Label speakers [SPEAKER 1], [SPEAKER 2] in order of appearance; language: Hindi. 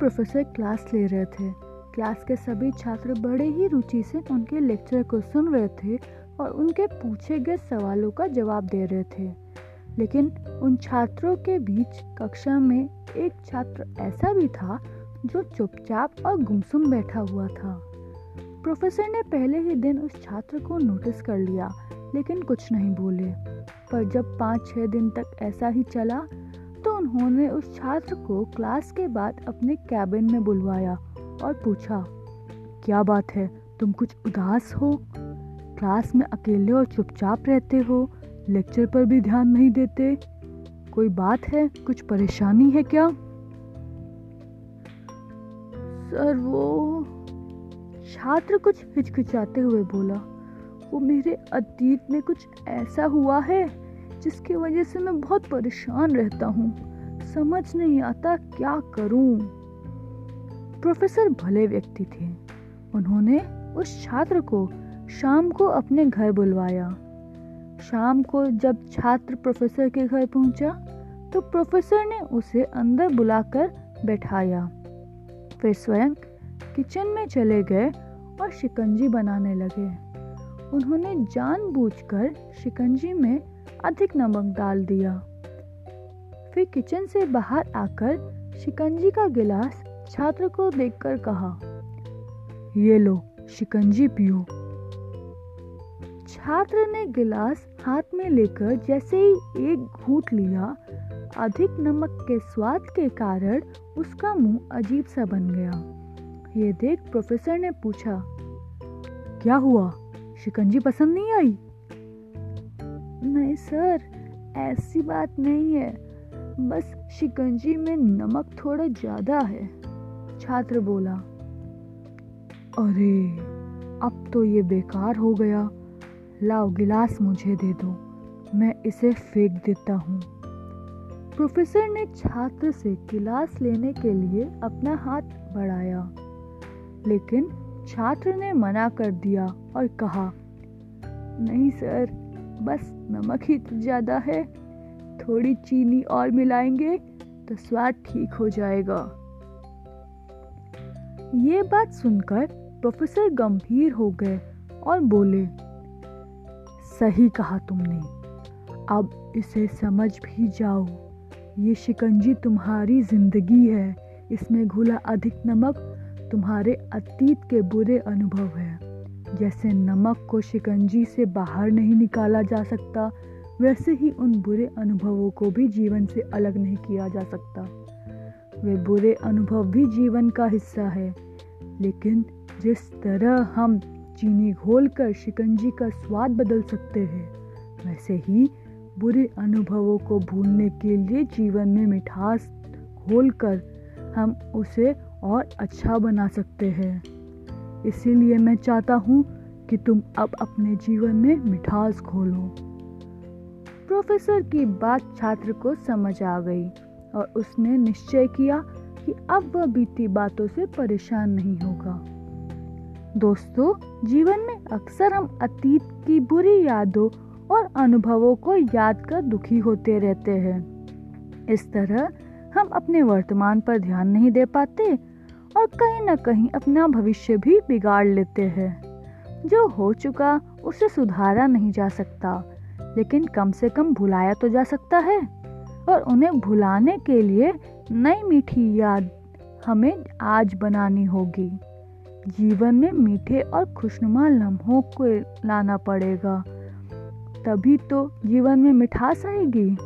[SPEAKER 1] प्रोफेसर क्लास ले रहे थे। क्लास के सभी छात्र बड़े ही रुचि से उनके लेक्चर को सुन रहे थे और उनके पूछे गए सवालों का जवाब दे रहे थे। लेकिन उन छात्रों के बीच कक्षा में एक छात्र ऐसा भी था जो चुपचाप और गुमसुम बैठा हुआ था। प्रोफेसर ने पहले ही दिन उस छात्र को नोटिस कर लिया, लेकिन कुछ नहीं बोले। पर जब पाँच छः दिन तक ऐसा ही चला तो उन्होंने उस छात्र को क्लास के बाद अपने कैबिन में बुलवाया और पूछा, क्या बात है? तुम कुछ उदास हो? क्लास में अकेले और चुपचाप रहते हो? लेक्चर पर भी ध्यान नहीं देते? कोई बात है? कुछ परेशानी है क्या? सर, वो छात्र कुछ हिचकिचाते हुए बोला, वो मेरे अतीत में कुछ ऐसा हुआ है? जिसकी वजह से मैं बहुत परेशान रहता हूँ। समझ नहीं आता क्या करूँ। प्रोफेसर भले व्यक्ति थे। उन्होंने उस छात्र को शाम को अपने घर बुलवाया। शाम को जब छात्र प्रोफेसर के घर पहुँचा तो प्रोफेसर ने उसे अंदर बुलाकर बैठाया। फिर स्वयं किचन में चले गए और शिकंजी बनाने लगे। उन्होंने जानबूझकर शिकंजी में अधिक नमक डाल दिया। फिर किचन से बाहर आकर शिकंजी का गिलास छात्र को देखकर कहा, ये लो, शिकंजी पियो। छात्र ने गिलास हाथ में लेकर जैसे ही एक घूट लिया, अधिक नमक के स्वाद के कारण उसका मुँह अजीब सा बन गया। ये देख प्रोफेसर ने पूछा, क्या हुआ? शिकंजी पसंद नहीं आई? नहीं सर, ऐसी बात नहीं है। बस शिकंजी में नमक थोड़ा ज़्यादा है, छात्र बोला। अरे, अब तो ये बेकार हो गया। लाओ गिलास मुझे दे दो, मैं इसे फेंक देता हूँ। प्रोफेसर ने छात्र से गिलास लेने के लिए अपना हाथ बढ़ाया। लेकिन छात्र ने मना कर दिया और कहा, नहीं सर बस नमक ही तो ज़्यादा है। थोड़ी चीनी और मिलाएँगे तो स्वाद ठीक हो जाएगा। ये बात सुनकर प्रोफेसर गंभीर हो गए और बोले, सही कहा तुमने। अब इसे समझ भी जाओ। ये शिकंजी तुम्हारी ज़िंदगी है। इसमें घुला अधिक नमक तुम्हारे अतीत के बुरे अनुभव है। जैसे नमक को शिकंजी से बाहर नहीं निकाला जा सकता, वैसे ही उन बुरे अनुभवों को भी जीवन से अलग नहीं किया जा सकता। वे बुरे अनुभव भी जीवन का हिस्सा है, लेकिन जिस तरह हम चीनी घोल कर शिकंजी का स्वाद बदल सकते हैं, वैसे ही बुरे अनुभवों को भूलने के लिए जीवन में मिठास घोल कर हम उसे और अच्छा बना सकते हैं। इसीलिए मैं चाहता हूँ कि तुम अब अपने जीवन में मिठास घोलो प्रोफेसर की बात छात्र को समझ आ गई और उसने निश्चय किया कि अब वह बीती बातों से परेशान नहीं होगा। दोस्तों, जीवन में अक्सर हम अतीत की बुरी यादों और अनुभवों को याद कर दुखी होते रहते हैं। इस तरह हम अपने वर्तमान पर ध्यान नहीं दे पाते और कहीं ना कहीं अपना भविष्य भी बिगाड़ लेते हैं। जो हो चुका, उसे सुधारा नहीं जा सकता। लेकिन कम से कम भुलाया तो जा सकता है। और उन्हें भुलाने के लिए नई मीठी याद हमें आज बनानी होगी। जीवन में मीठे और खुशनुमा लम्हों को लाना पड़ेगा। तभी तो जीवन में मिठास आएगी।